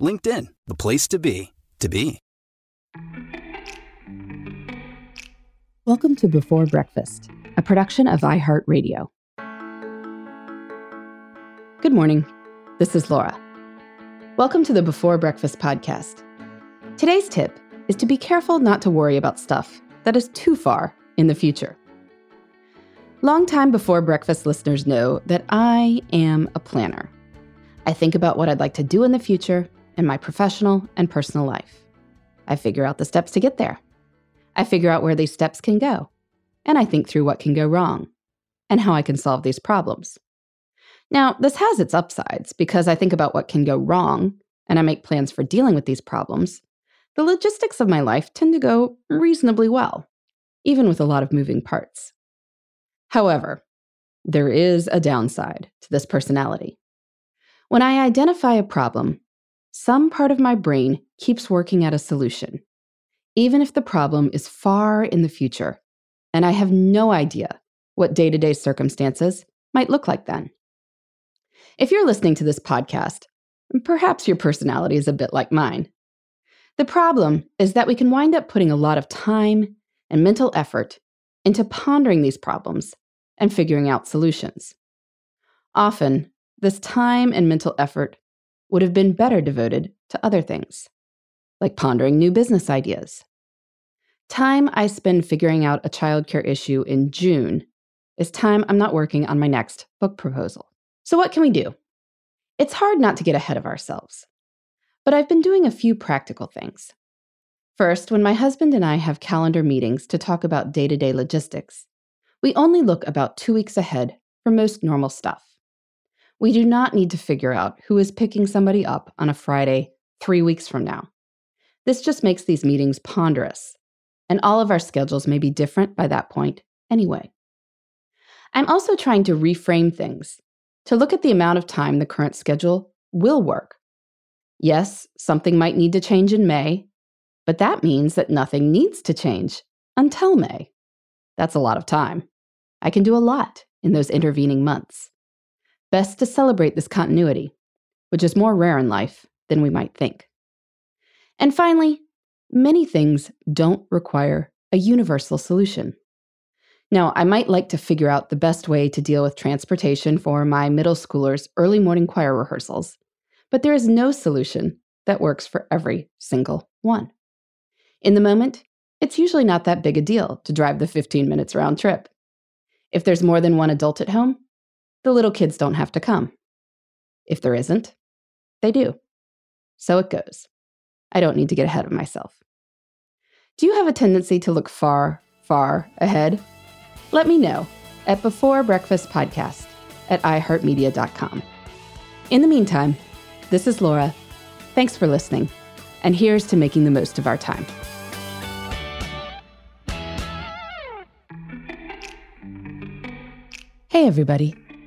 LinkedIn, the place to be, to be. Welcome to Before Breakfast, a production of iHeartRadio. Good morning. This is Laura. Welcome to the Before Breakfast podcast. Today's tip is to be careful not to worry about stuff that is too far in the future. Long time before breakfast listeners know that I am a planner. I think about what I'd like to do in the future in my professional and personal life. I figure out the steps to get there. I figure out where these steps can go. And I think through what can go wrong and how I can solve these problems. Now, this has its upsides because I think about what can go wrong and I make plans for dealing with these problems. The logistics of my life tend to go reasonably well, even with a lot of moving parts. However, there is a downside to this personality. When I identify a problem, some part of my brain keeps working at a solution, even if the problem is far in the future, and I have no idea what day to day circumstances might look like then. If you're listening to this podcast, perhaps your personality is a bit like mine. The problem is that we can wind up putting a lot of time and mental effort into pondering these problems and figuring out solutions. Often, this time and mental effort would have been better devoted to other things, like pondering new business ideas. Time I spend figuring out a childcare issue in June is time I'm not working on my next book proposal. So, what can we do? It's hard not to get ahead of ourselves, but I've been doing a few practical things. First, when my husband and I have calendar meetings to talk about day to day logistics, we only look about two weeks ahead for most normal stuff. We do not need to figure out who is picking somebody up on a Friday three weeks from now. This just makes these meetings ponderous, and all of our schedules may be different by that point anyway. I'm also trying to reframe things to look at the amount of time the current schedule will work. Yes, something might need to change in May, but that means that nothing needs to change until May. That's a lot of time. I can do a lot in those intervening months. Best to celebrate this continuity, which is more rare in life than we might think. And finally, many things don't require a universal solution. Now, I might like to figure out the best way to deal with transportation for my middle schoolers' early morning choir rehearsals, but there is no solution that works for every single one. In the moment, it's usually not that big a deal to drive the 15 minutes round trip. If there's more than one adult at home, the little kids don't have to come. If there isn't, they do. So it goes. I don't need to get ahead of myself. Do you have a tendency to look far, far ahead? Let me know at Before Breakfast Podcast at iHeartMedia.com. In the meantime, this is Laura. Thanks for listening, and here's to making the most of our time. Hey, everybody.